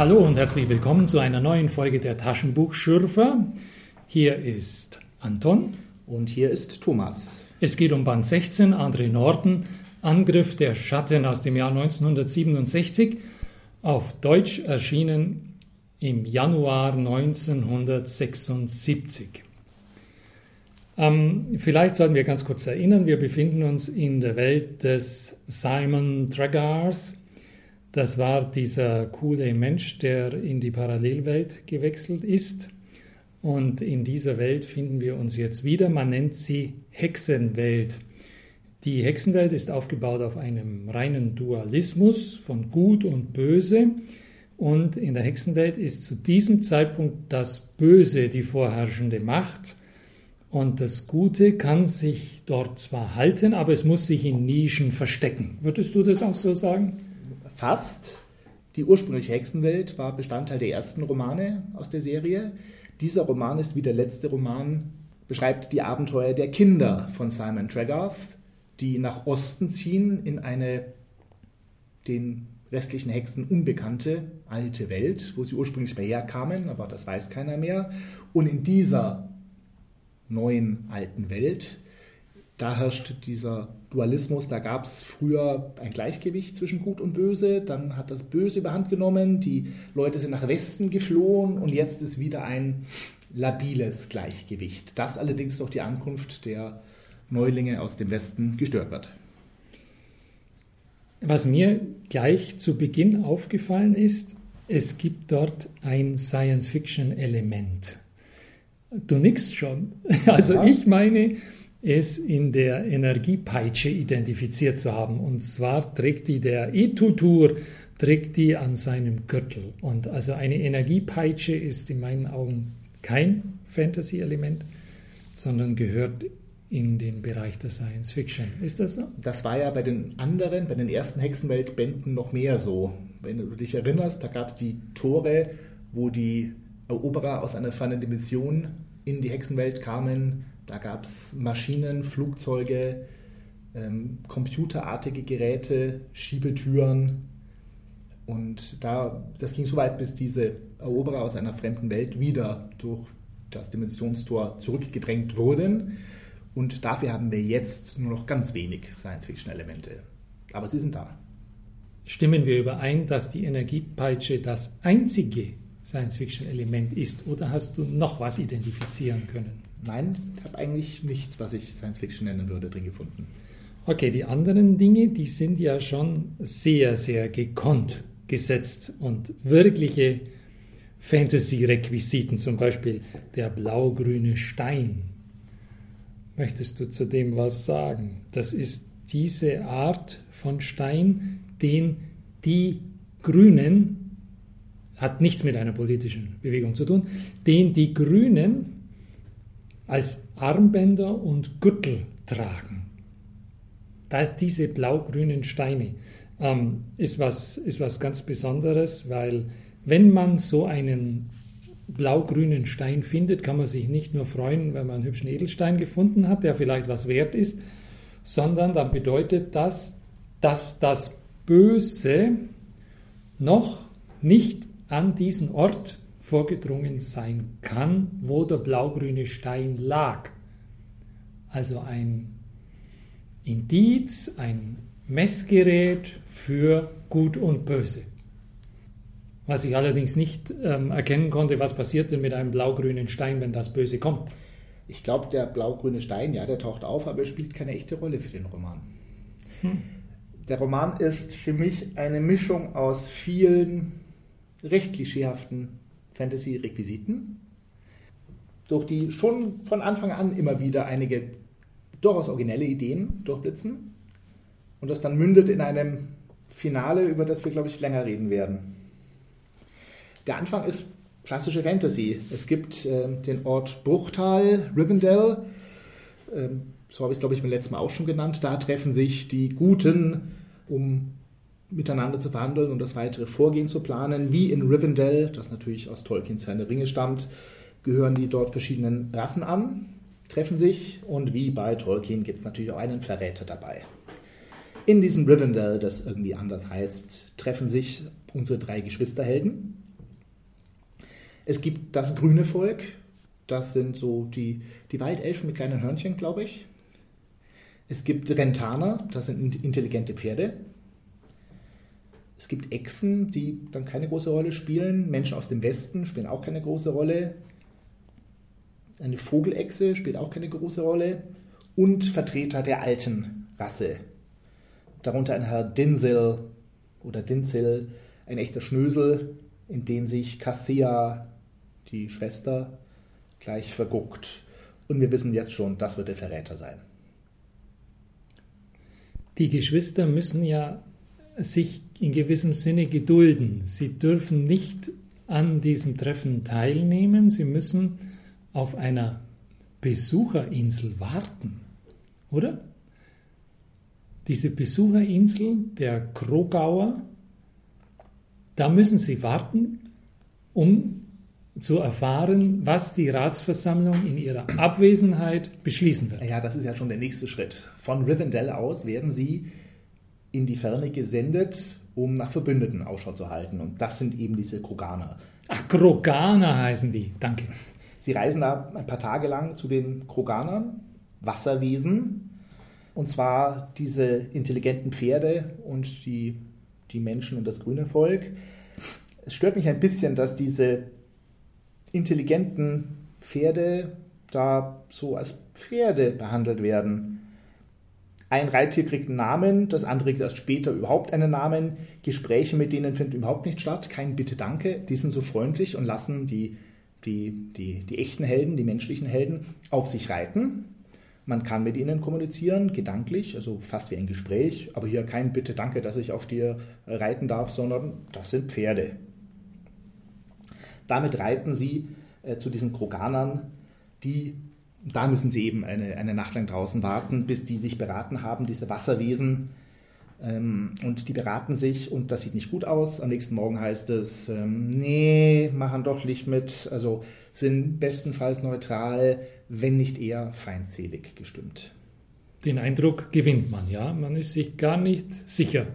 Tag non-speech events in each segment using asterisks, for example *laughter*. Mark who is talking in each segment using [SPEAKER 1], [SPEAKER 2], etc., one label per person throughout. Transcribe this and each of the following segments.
[SPEAKER 1] Hallo und herzlich willkommen zu einer neuen Folge der Taschenbuchschürfer. Hier ist Anton.
[SPEAKER 2] Und hier ist Thomas.
[SPEAKER 1] Es geht um Band 16, André Norton, Angriff der Schatten aus dem Jahr 1967, auf Deutsch erschienen im Januar 1976. Ähm, vielleicht sollten wir ganz kurz erinnern, wir befinden uns in der Welt des Simon Tregarth. Das war dieser coole Mensch, der in die Parallelwelt gewechselt ist. Und in dieser Welt finden wir uns jetzt wieder. Man nennt sie Hexenwelt. Die Hexenwelt ist aufgebaut auf einem reinen Dualismus von Gut und Böse. Und in der Hexenwelt ist zu diesem Zeitpunkt das Böse die vorherrschende Macht. Und das Gute kann sich dort zwar halten, aber es muss sich in Nischen verstecken. Würdest du das auch so sagen?
[SPEAKER 2] Fast. Die ursprüngliche Hexenwelt war Bestandteil der ersten Romane aus der Serie. Dieser Roman ist wie der letzte Roman, beschreibt die Abenteuer der Kinder von Simon Tregarth, die nach Osten ziehen in eine den restlichen Hexen unbekannte alte Welt, wo sie ursprünglich mal herkamen, aber das weiß keiner mehr. Und in dieser neuen alten Welt. Da herrscht dieser Dualismus, da gab es früher ein Gleichgewicht zwischen Gut und Böse, dann hat das Böse überhand genommen, die Leute sind nach Westen geflohen und jetzt ist wieder ein labiles Gleichgewicht, das allerdings durch die Ankunft der Neulinge aus dem Westen gestört wird.
[SPEAKER 1] Was mir gleich zu Beginn aufgefallen ist, es gibt dort ein Science-Fiction-Element. Du nix schon. *laughs* Also ja. ich meine, es in der Energiepeitsche identifiziert zu haben. Und zwar trägt die der E-Tutur, trägt die an seinem Gürtel. Und also eine Energiepeitsche ist in meinen Augen kein Fantasy-Element, sondern gehört in den Bereich der Science Fiction. Ist das so?
[SPEAKER 2] Das war ja bei den anderen, bei den ersten Hexenweltbänden noch mehr so. Wenn du dich erinnerst, da gab es die Tore, wo die Eroberer aus einer fernen Dimension in die Hexenwelt kamen. Da gab es Maschinen, Flugzeuge, ähm, computerartige Geräte, Schiebetüren. Und da, das ging so weit, bis diese Eroberer aus einer fremden Welt wieder durch das Dimensionstor zurückgedrängt wurden. Und dafür haben wir jetzt nur noch ganz wenig Science-Fiction-Elemente. Aber sie sind da.
[SPEAKER 1] Stimmen wir überein, dass die Energiepeitsche das einzige Science-Fiction-Element ist? Oder hast du noch was identifizieren können?
[SPEAKER 2] Nein, ich habe eigentlich nichts, was ich Science-Fiction nennen würde, drin gefunden.
[SPEAKER 1] Okay, die anderen Dinge, die sind ja schon sehr, sehr gekonnt gesetzt und wirkliche Fantasy-Requisiten, zum Beispiel der blau-grüne Stein. Möchtest du zu dem was sagen? Das ist diese Art von Stein, den die Grünen hat nichts mit einer politischen Bewegung zu tun, den die Grünen als Armbänder und Gürtel tragen. Da diese blau-grünen Steine ähm, ist, was, ist was ganz Besonderes, weil wenn man so einen blau-grünen Stein findet, kann man sich nicht nur freuen, wenn man einen hübschen Edelstein gefunden hat, der vielleicht was wert ist, sondern dann bedeutet das, dass das Böse noch nicht an diesen Ort vorgedrungen sein kann, wo der blaugrüne Stein lag. Also ein Indiz, ein Messgerät für Gut und Böse. Was ich allerdings nicht ähm, erkennen konnte, was passiert denn mit einem blaugrünen Stein, wenn das Böse kommt.
[SPEAKER 2] Ich glaube, der blaugrüne Stein, ja, der taucht auf, aber er spielt keine echte Rolle für den Roman. Hm. Der Roman ist für mich eine Mischung aus vielen recht klischeehaften Fantasy-Requisiten, durch die schon von Anfang an immer wieder einige durchaus originelle Ideen durchblitzen und das dann mündet in einem Finale, über das wir, glaube ich, länger reden werden. Der Anfang ist klassische Fantasy. Es gibt äh, den Ort Bruchtal, Rivendell, ähm, so habe ich es, glaube ich, beim letzten Mal auch schon genannt. Da treffen sich die Guten, um miteinander zu verhandeln und das weitere Vorgehen zu planen. Wie in Rivendell, das natürlich aus Tolkiens Herr der Ringe stammt, gehören die dort verschiedenen Rassen an, treffen sich und wie bei Tolkien gibt es natürlich auch einen Verräter dabei. In diesem Rivendell, das irgendwie anders heißt, treffen sich unsere drei Geschwisterhelden, Es gibt das grüne Volk, das sind so die, die Waldelfen mit kleinen Hörnchen, glaube ich. Es gibt Rentaner, das sind intelligente Pferde. Es gibt Echsen, die dann keine große Rolle spielen. Menschen aus dem Westen spielen auch keine große Rolle. Eine Vogelechse spielt auch keine große Rolle. Und Vertreter der alten Rasse. Darunter ein Herr Dinsel oder Dinzel, ein echter Schnösel, in den sich Cathea, die Schwester, gleich verguckt. Und wir wissen jetzt schon, das wird der Verräter sein.
[SPEAKER 1] Die Geschwister müssen ja sich in gewissem Sinne gedulden. Sie dürfen nicht an diesem Treffen teilnehmen. Sie müssen auf einer Besucherinsel warten, oder? Diese Besucherinsel der Krogauer, da müssen Sie warten, um zu erfahren, was die Ratsversammlung in ihrer Abwesenheit beschließen wird.
[SPEAKER 2] Ja, das ist ja schon der nächste Schritt. Von Rivendell aus werden Sie in die Ferne gesendet, um nach Verbündeten Ausschau zu halten. Und das sind eben diese Kroganer.
[SPEAKER 1] Ach, Kroganer heißen die. Danke.
[SPEAKER 2] Sie reisen da ein paar Tage lang zu den Kroganern, Wasserwesen. Und zwar diese intelligenten Pferde und die, die Menschen und das grüne Volk. Es stört mich ein bisschen, dass diese intelligenten Pferde da so als Pferde behandelt werden. Ein Reittier kriegt einen Namen, das andere kriegt erst später überhaupt einen Namen. Gespräche mit denen finden überhaupt nicht statt. Kein Bitte, danke. Die sind so freundlich und lassen die, die, die, die echten Helden, die menschlichen Helden auf sich reiten. Man kann mit ihnen kommunizieren, gedanklich, also fast wie ein Gespräch. Aber hier kein Bitte, danke, dass ich auf dir reiten darf, sondern das sind Pferde. Damit reiten sie äh, zu diesen Kroganern, die da müssen sie eben eine, eine Nacht lang draußen warten, bis die sich beraten haben, diese Wasserwesen. Ähm, und die beraten sich und das sieht nicht gut aus. Am nächsten Morgen heißt es, ähm, nee, machen doch nicht mit. Also sind bestenfalls neutral, wenn nicht eher feindselig gestimmt.
[SPEAKER 1] Den Eindruck gewinnt man, ja. Man ist sich gar nicht sicher.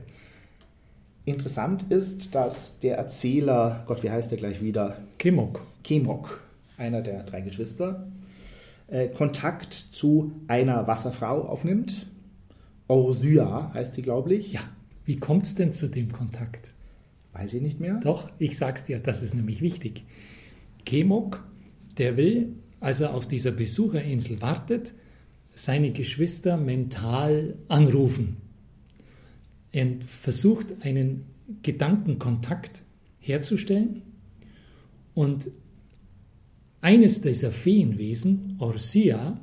[SPEAKER 2] Interessant ist, dass der Erzähler, Gott, wie heißt der gleich wieder?
[SPEAKER 1] Kemok.
[SPEAKER 2] Kemok, einer der drei Geschwister, äh, Kontakt zu einer Wasserfrau aufnimmt. Orsya heißt sie, glaube ich.
[SPEAKER 1] Ja, wie kommt es denn zu dem Kontakt?
[SPEAKER 2] Weiß ich nicht mehr.
[SPEAKER 1] Doch, ich sag's dir, das ist nämlich wichtig. Kemok, der will, als er auf dieser Besucherinsel wartet, seine Geschwister mental anrufen. Er versucht einen Gedankenkontakt herzustellen und eines dieser Feenwesen, Orsia,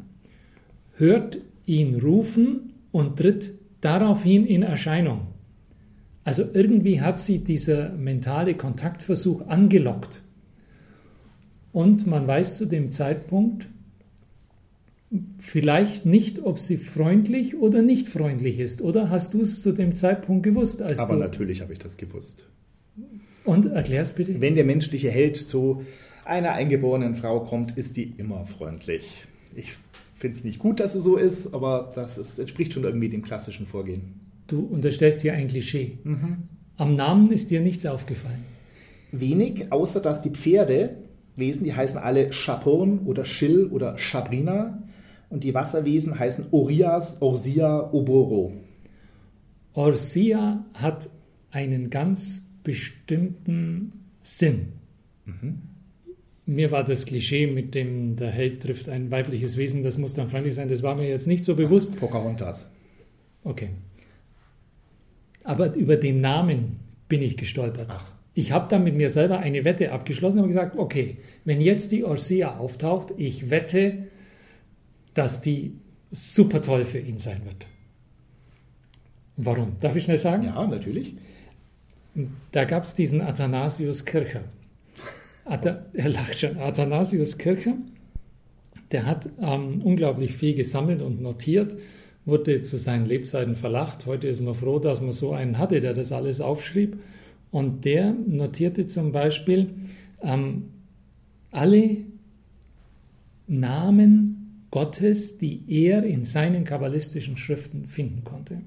[SPEAKER 1] hört ihn rufen und tritt daraufhin in Erscheinung. Also irgendwie hat sie dieser mentale Kontaktversuch angelockt. Und man weiß zu dem Zeitpunkt vielleicht nicht, ob sie freundlich oder nicht freundlich ist. Oder hast du es zu dem Zeitpunkt gewusst?
[SPEAKER 2] Aber natürlich habe ich das gewusst.
[SPEAKER 1] Und erklär es bitte.
[SPEAKER 2] Wenn der menschliche Held zu einer eingeborenen Frau kommt, ist die immer freundlich. Ich finde es nicht gut, dass es so ist, aber das ist, entspricht schon irgendwie dem klassischen Vorgehen.
[SPEAKER 1] Du unterstellst hier ein Klischee. Mhm. Am Namen ist dir nichts aufgefallen.
[SPEAKER 2] Wenig, außer dass die Pferdewesen, die heißen alle Chapon oder Schill oder Chabrina und die Wasserwesen heißen Orias, Orsia, Oboro.
[SPEAKER 1] Orsia hat einen ganz bestimmten Sinn. Mhm. Mir war das Klischee mit dem, der Held trifft ein weibliches Wesen, das muss dann freundlich sein, das war mir jetzt nicht so bewusst.
[SPEAKER 2] Pocahontas.
[SPEAKER 1] Okay. Aber über den Namen bin ich gestolpert. Ach. Ich habe dann mit mir selber eine Wette abgeschlossen und gesagt, okay, wenn jetzt die Orsia auftaucht, ich wette, dass die super toll für ihn sein wird. Warum? Darf ich schnell sagen?
[SPEAKER 2] Ja, natürlich.
[SPEAKER 1] Da gab es diesen Athanasius Kircher. er lacht schon. Athanasius Kircher, der hat ähm, unglaublich viel gesammelt und notiert, wurde zu seinen Lebzeiten verlacht. Heute ist man froh, dass man so einen hatte, der das alles aufschrieb. Und der notierte zum Beispiel ähm, alle Namen Gottes, die er in seinen kabbalistischen Schriften finden konnte.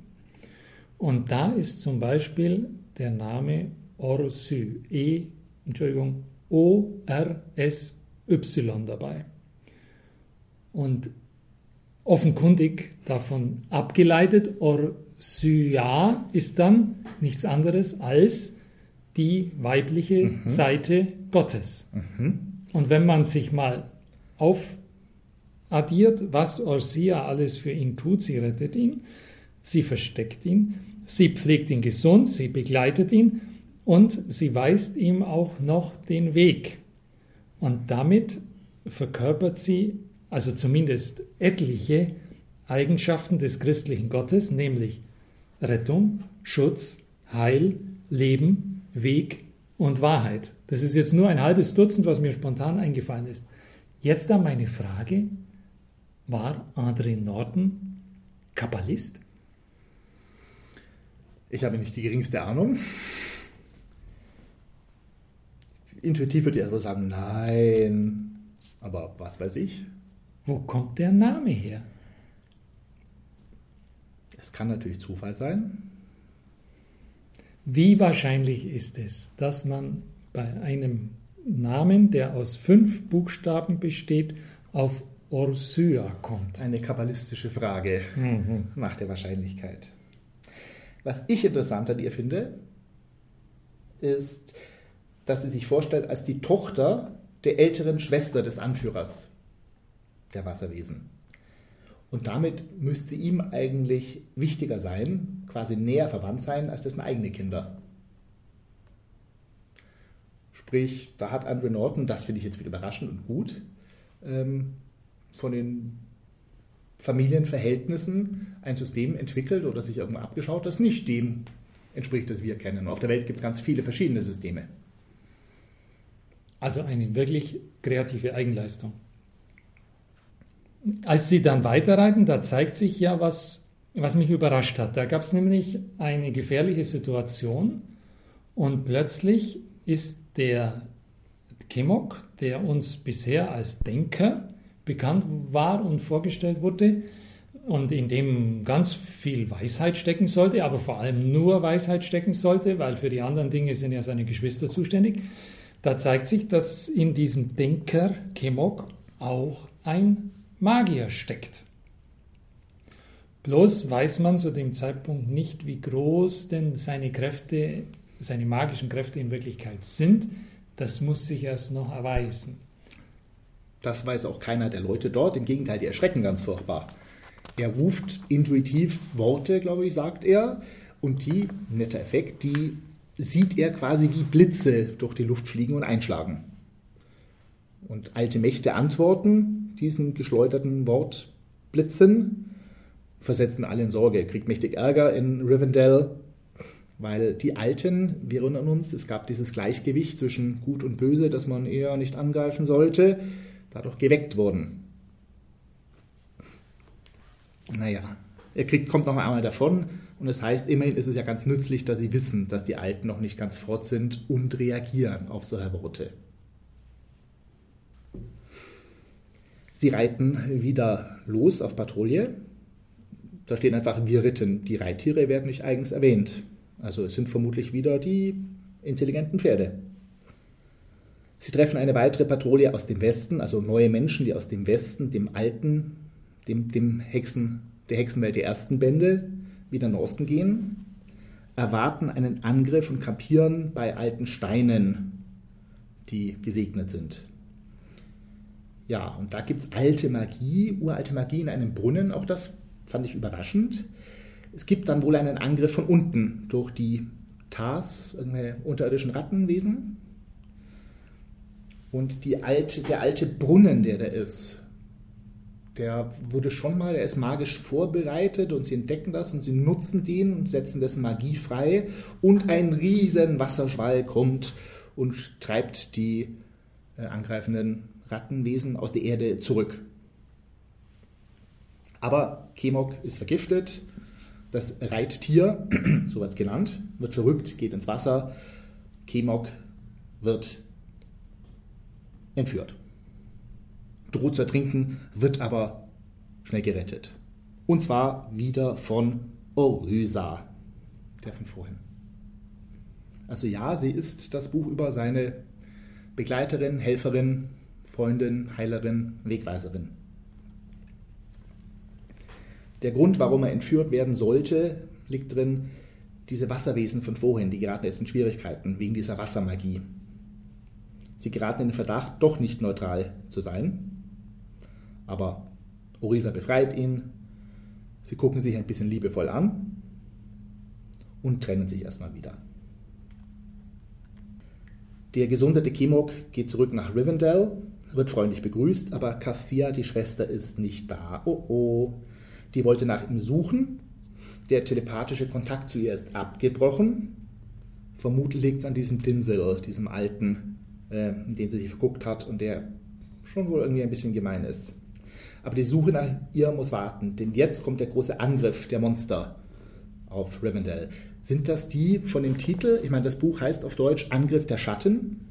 [SPEAKER 1] Und da ist zum Beispiel der Name Orsy, E, Entschuldigung, O-R-S-Y dabei. Und offenkundig davon abgeleitet, Orsya ist dann nichts anderes als die weibliche mhm. Seite Gottes. Mhm. Und wenn man sich mal aufaddiert, was Orsia alles für ihn tut, sie rettet ihn, sie versteckt ihn, sie pflegt ihn gesund, sie begleitet ihn und sie weist ihm auch noch den Weg. Und damit verkörpert sie also zumindest etliche Eigenschaften des christlichen Gottes, nämlich Rettung, Schutz, Heil, Leben, Weg und Wahrheit. Das ist jetzt nur ein halbes Dutzend, was mir spontan eingefallen ist. Jetzt dann meine Frage, war André Norton Kabbalist?
[SPEAKER 2] Ich habe nicht die geringste Ahnung. Intuitiv würde ich also sagen, nein. Aber was weiß ich?
[SPEAKER 1] Wo kommt der Name her?
[SPEAKER 2] Es kann natürlich Zufall sein.
[SPEAKER 1] Wie wahrscheinlich ist es, dass man bei einem Namen, der aus fünf Buchstaben besteht, auf Orsua kommt?
[SPEAKER 2] Eine kabbalistische Frage mhm. nach der Wahrscheinlichkeit. Was ich interessant an ihr finde, ist, dass sie sich vorstellt als die Tochter der älteren Schwester des Anführers der Wasserwesen. Und damit müsste sie ihm eigentlich wichtiger sein, quasi näher verwandt sein als dessen eigene Kinder. Sprich, da hat Andrew Norton, das finde ich jetzt wieder überraschend und gut, ähm, von den Familienverhältnissen ein System entwickelt oder sich irgendwo abgeschaut, das nicht dem entspricht, das wir kennen. Auf der Welt gibt es ganz viele verschiedene Systeme.
[SPEAKER 1] Also eine wirklich kreative Eigenleistung. Als sie dann weiterreiten, da zeigt sich ja, was, was mich überrascht hat. Da gab es nämlich eine gefährliche Situation und plötzlich ist der Kemok, der uns bisher als Denker bekannt war und vorgestellt wurde und in dem ganz viel Weisheit stecken sollte, aber vor allem nur Weisheit stecken sollte, weil für die anderen Dinge sind ja seine Geschwister zuständig. Da zeigt sich, dass in diesem Denker Kemok auch ein Magier steckt. Bloß weiß man zu dem Zeitpunkt nicht, wie groß denn seine Kräfte, seine magischen Kräfte in Wirklichkeit sind. Das muss sich erst noch erweisen.
[SPEAKER 2] Das weiß auch keiner der Leute dort. Im Gegenteil, die erschrecken ganz furchtbar. Er ruft intuitiv Worte, glaube ich, sagt er. Und die, netter Effekt, die sieht er quasi wie Blitze durch die Luft fliegen und einschlagen. Und alte Mächte antworten diesen geschleuderten Wortblitzen, versetzen alle in Sorge. Er kriegt mächtig Ärger in Rivendell, weil die Alten, wir erinnern uns, es gab dieses Gleichgewicht zwischen Gut und Böse, das man eher nicht angreifen sollte dadurch geweckt wurden. Naja, er kriegt, kommt noch einmal davon und das heißt, immerhin ist es ja ganz nützlich, dass sie wissen, dass die Alten noch nicht ganz fort sind und reagieren auf solche Worte. Sie reiten wieder los auf Patrouille. Da stehen einfach wir ritten. Die Reittiere werden nicht eigens erwähnt. Also es sind vermutlich wieder die intelligenten Pferde. Sie treffen eine weitere Patrouille aus dem Westen, also neue Menschen, die aus dem Westen, dem alten, dem, dem Hexen, der Hexenwelt der ersten Bände, wieder nach Osten gehen, erwarten einen Angriff und kampieren bei alten Steinen, die gesegnet sind. Ja, und da gibt es alte Magie, uralte Magie in einem Brunnen, auch das fand ich überraschend. Es gibt dann wohl einen Angriff von unten durch die Tars, irgendwelche unterirdischen Rattenwesen, und die alte, der alte Brunnen, der da ist, der wurde schon mal, der ist magisch vorbereitet und sie entdecken das und sie nutzen den und setzen dessen Magie frei. Und ein riesen Wasserschwall kommt und treibt die äh, angreifenden Rattenwesen aus der Erde zurück. Aber Kemok ist vergiftet, das Reittier, *clears throat* so wird es genannt, wird verrückt, geht ins Wasser, Kemok wird entführt. Droht zu ertrinken, wird aber schnell gerettet. Und zwar wieder von Orysa, der von vorhin. Also ja, sie ist das Buch über seine Begleiterin, Helferin, Freundin, Heilerin, Wegweiserin. Der Grund, warum er entführt werden sollte, liegt drin, diese Wasserwesen von vorhin, die geraten jetzt in Schwierigkeiten wegen dieser Wassermagie. Sie geraten in den Verdacht, doch nicht neutral zu sein. Aber Orisa befreit ihn. Sie gucken sich ein bisschen liebevoll an und trennen sich erstmal wieder. Der gesundete Kimok geht zurück nach Rivendell, wird freundlich begrüßt, aber Kathia, die Schwester, ist nicht da. Oh oh. Die wollte nach ihm suchen. Der telepathische Kontakt zu ihr ist abgebrochen. Vermutlich liegt es an diesem Dinsel, diesem alten, äh, in den sie sich verguckt hat und der schon wohl irgendwie ein bisschen gemein ist. Aber die Suche nach ihr muss warten, denn jetzt kommt der große Angriff der Monster auf Rivendell. Sind das die von dem Titel? Ich meine, das Buch heißt auf Deutsch Angriff der Schatten.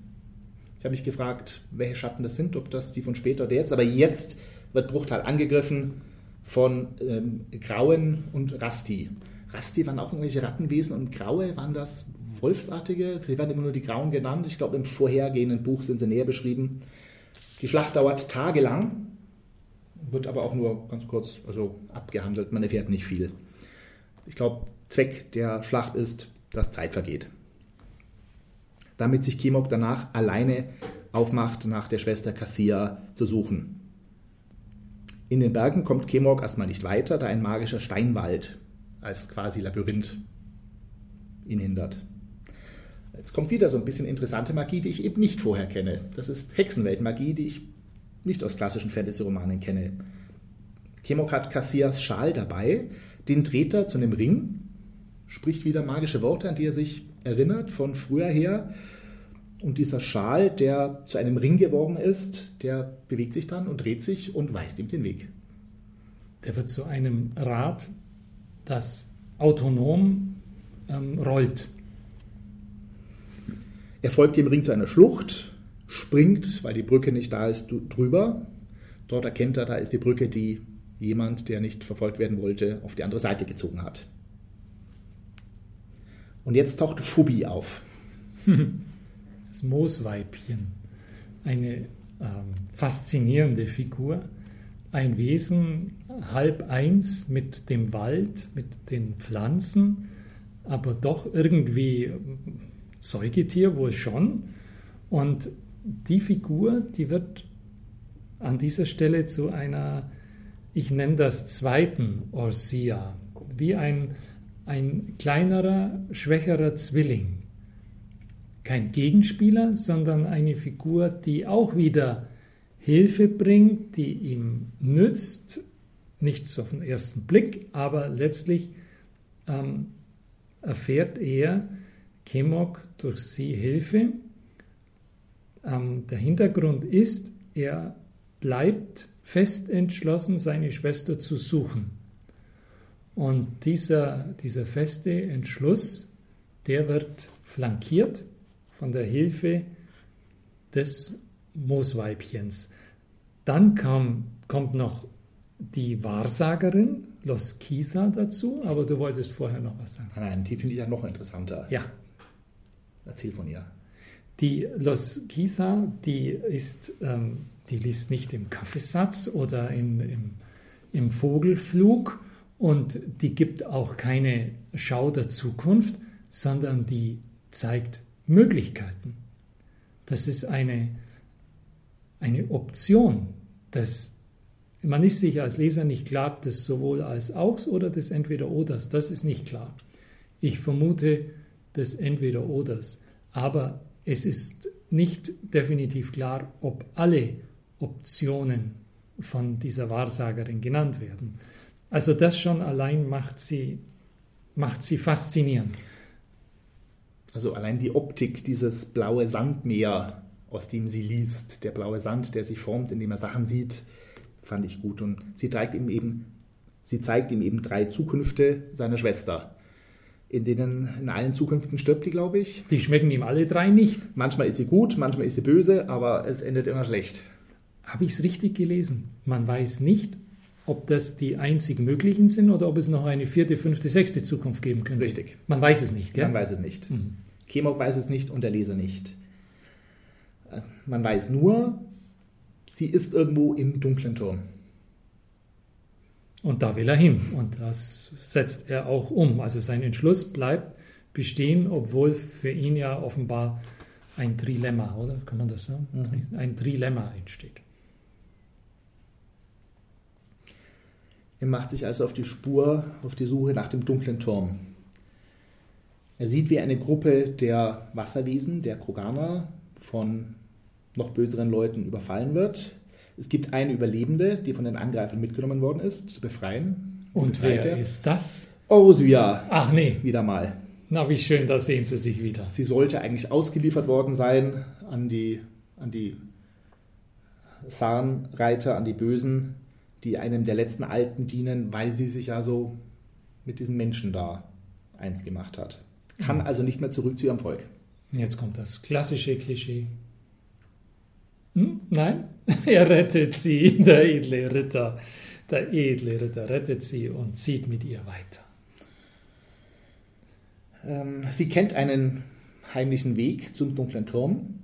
[SPEAKER 2] Ich habe mich gefragt, welche Schatten das sind, ob das die von später oder jetzt. Aber jetzt wird Bruchtal angegriffen von ähm, Grauen und Rasti. Rasti waren auch irgendwelche Rattenwesen und Graue waren das Wolfsartige. Sie werden immer nur die Grauen genannt. Ich glaube, im vorhergehenden Buch sind sie näher beschrieben. Die Schlacht dauert tagelang, wird aber auch nur ganz kurz also abgehandelt. Man erfährt nicht viel. Ich glaube, Zweck der Schlacht ist, dass Zeit vergeht. Damit sich Kemok danach alleine aufmacht, nach der Schwester Kathia zu suchen. In den Bergen kommt Kemok erstmal nicht weiter, da ein magischer Steinwald als quasi Labyrinth ihn hindert. Jetzt kommt wieder so ein bisschen interessante Magie, die ich eben nicht vorher kenne. Das ist Hexenweltmagie, die ich nicht aus klassischen Fantasy-Romanen kenne. Kemok hat Kathias Schal dabei, den dreht er zu einem Ring spricht wieder magische Worte, an die er sich erinnert von früher her. Und dieser Schal, der zu einem Ring geworden ist, der bewegt sich dann und dreht sich und weist ihm den Weg.
[SPEAKER 1] Der wird zu einem Rad, das autonom ähm, rollt.
[SPEAKER 2] Er folgt dem Ring zu einer Schlucht, springt, weil die Brücke nicht da ist, drüber. Dort erkennt er, da ist die Brücke, die jemand, der nicht verfolgt werden wollte, auf die andere Seite gezogen hat. Und jetzt taucht Phobi auf. *laughs*
[SPEAKER 1] Das Moosweibchen. Eine ähm, faszinierende Figur. Ein Wesen halb eins mit dem Wald, mit den Pflanzen, aber doch irgendwie Säugetier wohl schon. Und die Figur, die wird an dieser Stelle zu einer, ich nenne das zweiten Orsia, wie ein ein kleinerer, schwächerer Zwilling. Kein Gegenspieler, sondern eine Figur, die auch wieder Hilfe bringt, die ihm nützt, nicht so auf den ersten Blick, aber letztlich ähm, erfährt er Kemok durch sie Hilfe. Ähm, der Hintergrund ist, er bleibt fest entschlossen, seine Schwester zu suchen. Und dieser, dieser feste Entschluss, der wird flankiert von der Hilfe des Moosweibchens. Dann kam, kommt noch die Wahrsagerin, Los Kisa, dazu, aber du wolltest vorher noch was sagen.
[SPEAKER 2] Nein, die finde ich ja noch interessanter.
[SPEAKER 1] Ja.
[SPEAKER 2] Erzähl von ihr.
[SPEAKER 1] Die Los Kisa, die ist, ähm, die liest nicht im Kaffeesatz oder in, im, im Vogelflug, und die gibt auch keine Schau der Zukunft, sondern die zeigt Möglichkeiten. Das ist eine, eine Option. Das, man ist sich als Leser nicht klar, das sowohl als auch oder des Entweder-Oders. Das ist nicht klar. Ich vermute des Entweder-Oders. Aber es ist nicht definitiv klar, ob alle Optionen von dieser Wahrsagerin genannt werden. Also das schon allein macht sie, macht sie faszinierend.
[SPEAKER 2] Also allein die Optik, dieses blaue Sandmeer, aus dem sie liest, der blaue Sand, der sich formt, indem er Sachen sieht, fand ich gut. Und sie zeigt ihm eben, sie zeigt ihm eben drei Zukünfte seiner Schwester, in denen in allen Zukünften stirbt die, glaube ich.
[SPEAKER 1] Die schmecken ihm alle drei nicht.
[SPEAKER 2] Manchmal ist sie gut, manchmal ist sie böse, aber es endet immer schlecht.
[SPEAKER 1] Habe ich es richtig gelesen? Man weiß nicht, ob das die einzig möglichen sind oder ob es noch eine vierte, fünfte, sechste Zukunft geben könnte.
[SPEAKER 2] Richtig.
[SPEAKER 1] Man weiß es nicht,
[SPEAKER 2] gell? Man weiß es nicht. Mhm. Kemok weiß es nicht und der Leser nicht. Man weiß nur, sie ist irgendwo im dunklen Turm.
[SPEAKER 1] Und da will er hin. Und das setzt er auch um. Also sein Entschluss bleibt bestehen, obwohl für ihn ja offenbar ein Trilemma, oder? Kann man das sagen? Mhm. Ein Trilemma entsteht.
[SPEAKER 2] Er macht sich also auf die Spur, auf die Suche nach dem dunklen Turm. Er sieht, wie eine Gruppe der Wasserwesen, der Kroganer, von noch böseren Leuten überfallen wird. Es gibt eine Überlebende, die von den Angreifern mitgenommen worden ist, zu befreien.
[SPEAKER 1] Und wer er. ist das?
[SPEAKER 2] Orsia.
[SPEAKER 1] Ach nee.
[SPEAKER 2] Wieder mal.
[SPEAKER 1] Na, wie schön, da sehen Sie sich wieder.
[SPEAKER 2] Sie sollte eigentlich ausgeliefert worden sein an die, an die Sahnreiter, an die Bösen, die einem der letzten Alten dienen, weil sie sich ja so mit diesen Menschen da eins gemacht hat. Kann also nicht mehr zurück zu ihrem Volk.
[SPEAKER 1] Jetzt kommt das klassische Klischee. Hm? Nein, *laughs* er rettet sie, der edle Ritter. Der edle Ritter rettet sie und zieht mit ihr weiter.
[SPEAKER 2] Ähm, sie kennt einen heimlichen Weg zum dunklen Turm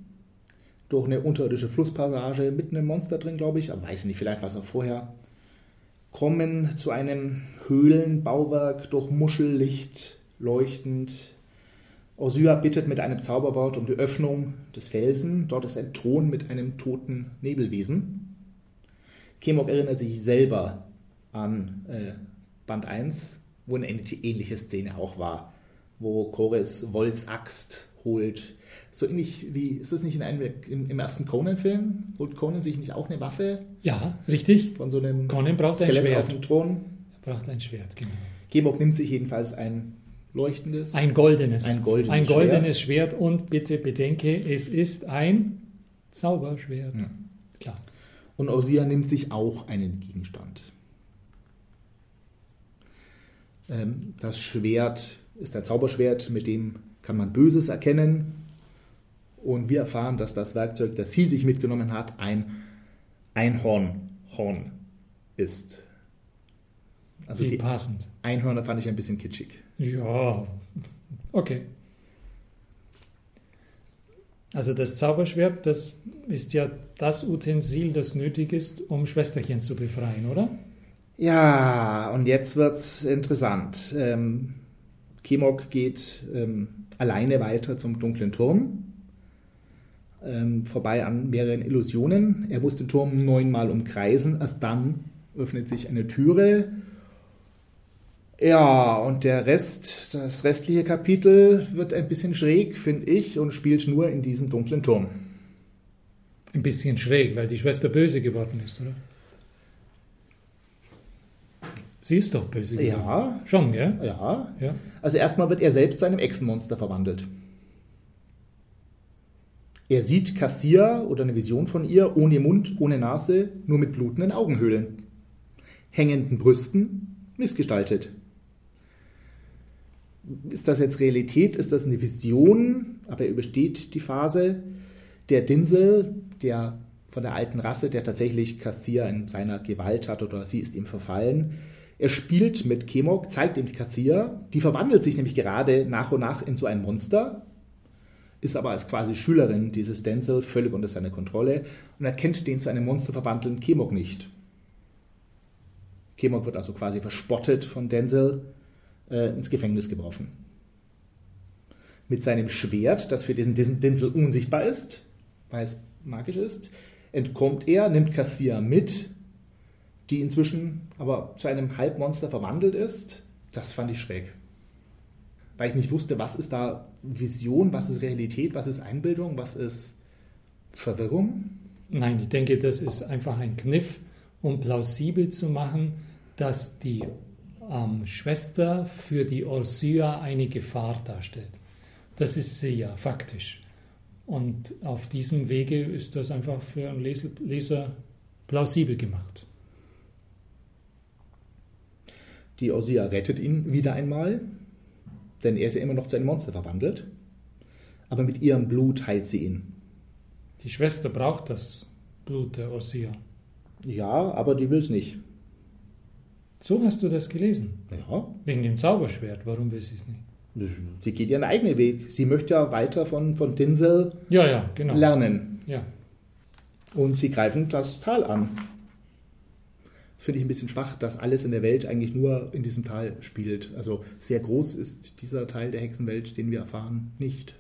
[SPEAKER 2] durch eine unterirdische Flusspassage mit einem Monster drin, glaube ich, aber weiß ich nicht, vielleicht war es auch vorher. Kommen zu einem Höhlenbauwerk durch Muschellicht leuchtend Orsua bittet mit einem Zauberwort um die Öffnung des Felsen. Dort ist ein Thron mit einem toten Nebelwesen. Kemok erinnert sich selber an äh, Band 1, wo eine ähnliche Szene auch war, wo Chores Wolls Axt holt. So ähnlich wie, ist das nicht in einem, im, im ersten Conan-Film? Holt Conan sich nicht auch eine Waffe?
[SPEAKER 1] Ja, richtig.
[SPEAKER 2] Von so einem
[SPEAKER 1] Conan braucht
[SPEAKER 2] Skelett
[SPEAKER 1] ein Schwert.
[SPEAKER 2] auf dem Thron.
[SPEAKER 1] Er braucht ein Schwert, genau.
[SPEAKER 2] Gemok nimmt sich jedenfalls ein leuchtendes.
[SPEAKER 1] Ein goldenes.
[SPEAKER 2] Ein goldenes,
[SPEAKER 1] ein goldenes Schwert. Schwert. Und bitte bedenke, es ist ein Zauberschwert. Ja. Klar.
[SPEAKER 2] Und Osia nimmt sich auch einen Gegenstand. Ähm, das Schwert ist ein Zauberschwert, mit dem kann man Böses erkennen. Und wir erfahren, dass das Werkzeug, das sie sich mitgenommen hat, ein Einhornhorn ist.
[SPEAKER 1] Also Wie die passend.
[SPEAKER 2] Einhörner fand ich ein bisschen kitschig.
[SPEAKER 1] Ja, okay. Also das Zauberschwert, das ist ja das Utensil, das nötig ist, um Schwesterchen zu befreien, oder?
[SPEAKER 2] Ja, und jetzt wird es interessant. Ähm, Kemok geht ähm, alleine weiter zum dunklen Turm, ähm, vorbei an mehreren Illusionen. Er muss den Turm neunmal umkreisen, erst dann öffnet sich eine Türe ja, und der Rest, das restliche Kapitel wird ein bisschen schräg, finde ich, und spielt nur in diesem dunklen Turm.
[SPEAKER 1] Ein bisschen schräg, weil die Schwester böse geworden ist, oder? Sie ist doch böse geworden.
[SPEAKER 2] Ja.
[SPEAKER 1] Schon, gell?
[SPEAKER 2] Ja. ja. Also erstmal wird er selbst zu einem Echsenmonster verwandelt. Er sieht Kathia oder eine Vision von ihr ohne Mund, ohne Nase, nur mit blutenden Augenhöhlen, hängenden Brüsten, missgestaltet ist das jetzt Realität? Ist das eine Vision? Aber er übersteht die Phase. Der Dinsel, der von der alten Rasse, der tatsächlich Kathir in seiner Gewalt hat oder sie ist ihm verfallen. Er spielt mit Kemok, zeigt ihm die Kathir. Die verwandelt sich nämlich gerade nach und nach in so ein Monster, ist aber als quasi Schülerin dieses Denzel völlig unter seiner Kontrolle und erkennt den zu einem Monster verwandelnden Kemok nicht. Kemok wird also quasi verspottet von Denzel äh, ins Gefängnis geworfen. Mit seinem Schwert, das für diesen Dinsel unsichtbar ist, weil es magisch ist, entkommt er, nimmt Cassia mit, die inzwischen aber zu einem Halbmonster verwandelt ist. Das fand ich schräg. Weil ich nicht wusste, was ist da Vision, was ist Realität, was ist Einbildung, was ist Verwirrung.
[SPEAKER 1] Nein, ich denke, das ist einfach ein Kniff, um plausibel zu machen, dass die ähm, Schwester für die Orsia eine Gefahr darstellt. Das ist sie ja faktisch. Und auf diesem Wege ist das einfach für einen Leser plausibel gemacht.
[SPEAKER 2] Die Orsia rettet ihn wieder einmal, denn er ist ja immer noch zu einem Monster verwandelt. Aber mit ihrem Blut heilt sie ihn.
[SPEAKER 1] Die Schwester braucht das Blut der Orsia.
[SPEAKER 2] Ja, aber die will es nicht.
[SPEAKER 1] So hast du das gelesen?
[SPEAKER 2] Ja.
[SPEAKER 1] Wegen dem Zauberschwert. Warum will sie es nicht?
[SPEAKER 2] Sie geht ihren eigenen Weg. Sie möchte ja weiter von, von Tinsel
[SPEAKER 1] ja, ja, genau.
[SPEAKER 2] lernen.
[SPEAKER 1] Ja.
[SPEAKER 2] Und sie greifen das Tal an. Das finde ich ein bisschen schwach, dass alles in der Welt eigentlich nur in diesem Tal spielt. Also sehr groß ist dieser Teil der Hexenwelt, den wir erfahren, nicht.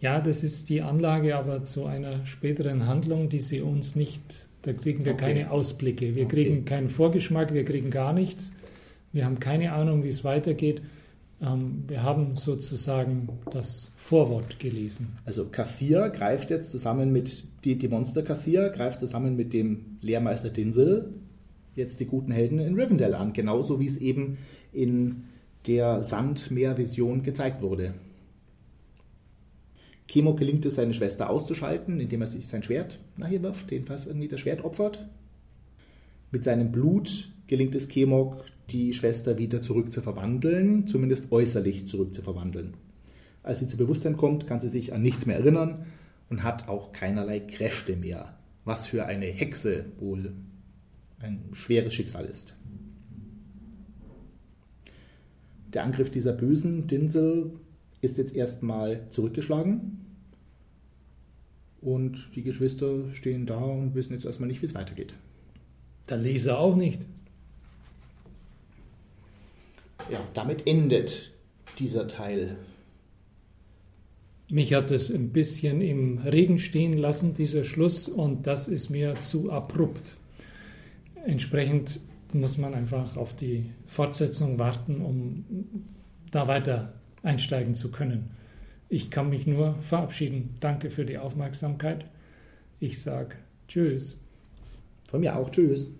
[SPEAKER 1] Ja, das ist die Anlage aber zu einer späteren Handlung, die sie uns nicht, da kriegen wir okay. keine Ausblicke. Wir okay. kriegen keinen Vorgeschmack, wir kriegen gar nichts. Wir haben keine Ahnung, wie es weitergeht. Ähm, wir haben sozusagen das Vorwort gelesen.
[SPEAKER 2] Also Kathir greift jetzt zusammen mit, die, die Monster Kathir greift zusammen mit dem Lehrmeister Dinsel jetzt die guten Helden in Rivendell an, genauso wie es eben in der Sandmeervision gezeigt wurde. Kemo gelingt es, seine Schwester auszuschalten, indem er sich sein Schwert nach ihr wirft, jedenfalls irgendwie das Schwert opfert. Mit seinem Blut gelingt es Kemok, die Schwester wieder zurück zu verwandeln, zumindest äußerlich zurück zu verwandeln. Als sie zu Bewusstsein kommt, kann sie sich an nichts mehr erinnern und hat auch keinerlei Kräfte mehr. Was für eine Hexe wohl ein schweres Schicksal ist. Der Angriff dieser bösen Dinsel ist jetzt erstmal zurückgeschlagen und die Geschwister stehen da und wissen jetzt erstmal nicht, wie es weitergeht.
[SPEAKER 1] Der Leser auch nicht.
[SPEAKER 2] Ja, damit endet dieser Teil.
[SPEAKER 1] Mich hat es ein bisschen im Regen stehen lassen, dieser Schluss, und das ist mir zu abrupt entsprechend muss man einfach auf die Fortsetzung warten, um da weiter einsteigen zu können. Ich kann mich nur verabschieden. Danke für die Aufmerksamkeit. Ich sage Tschüss.
[SPEAKER 2] Von mir auch Tschüss.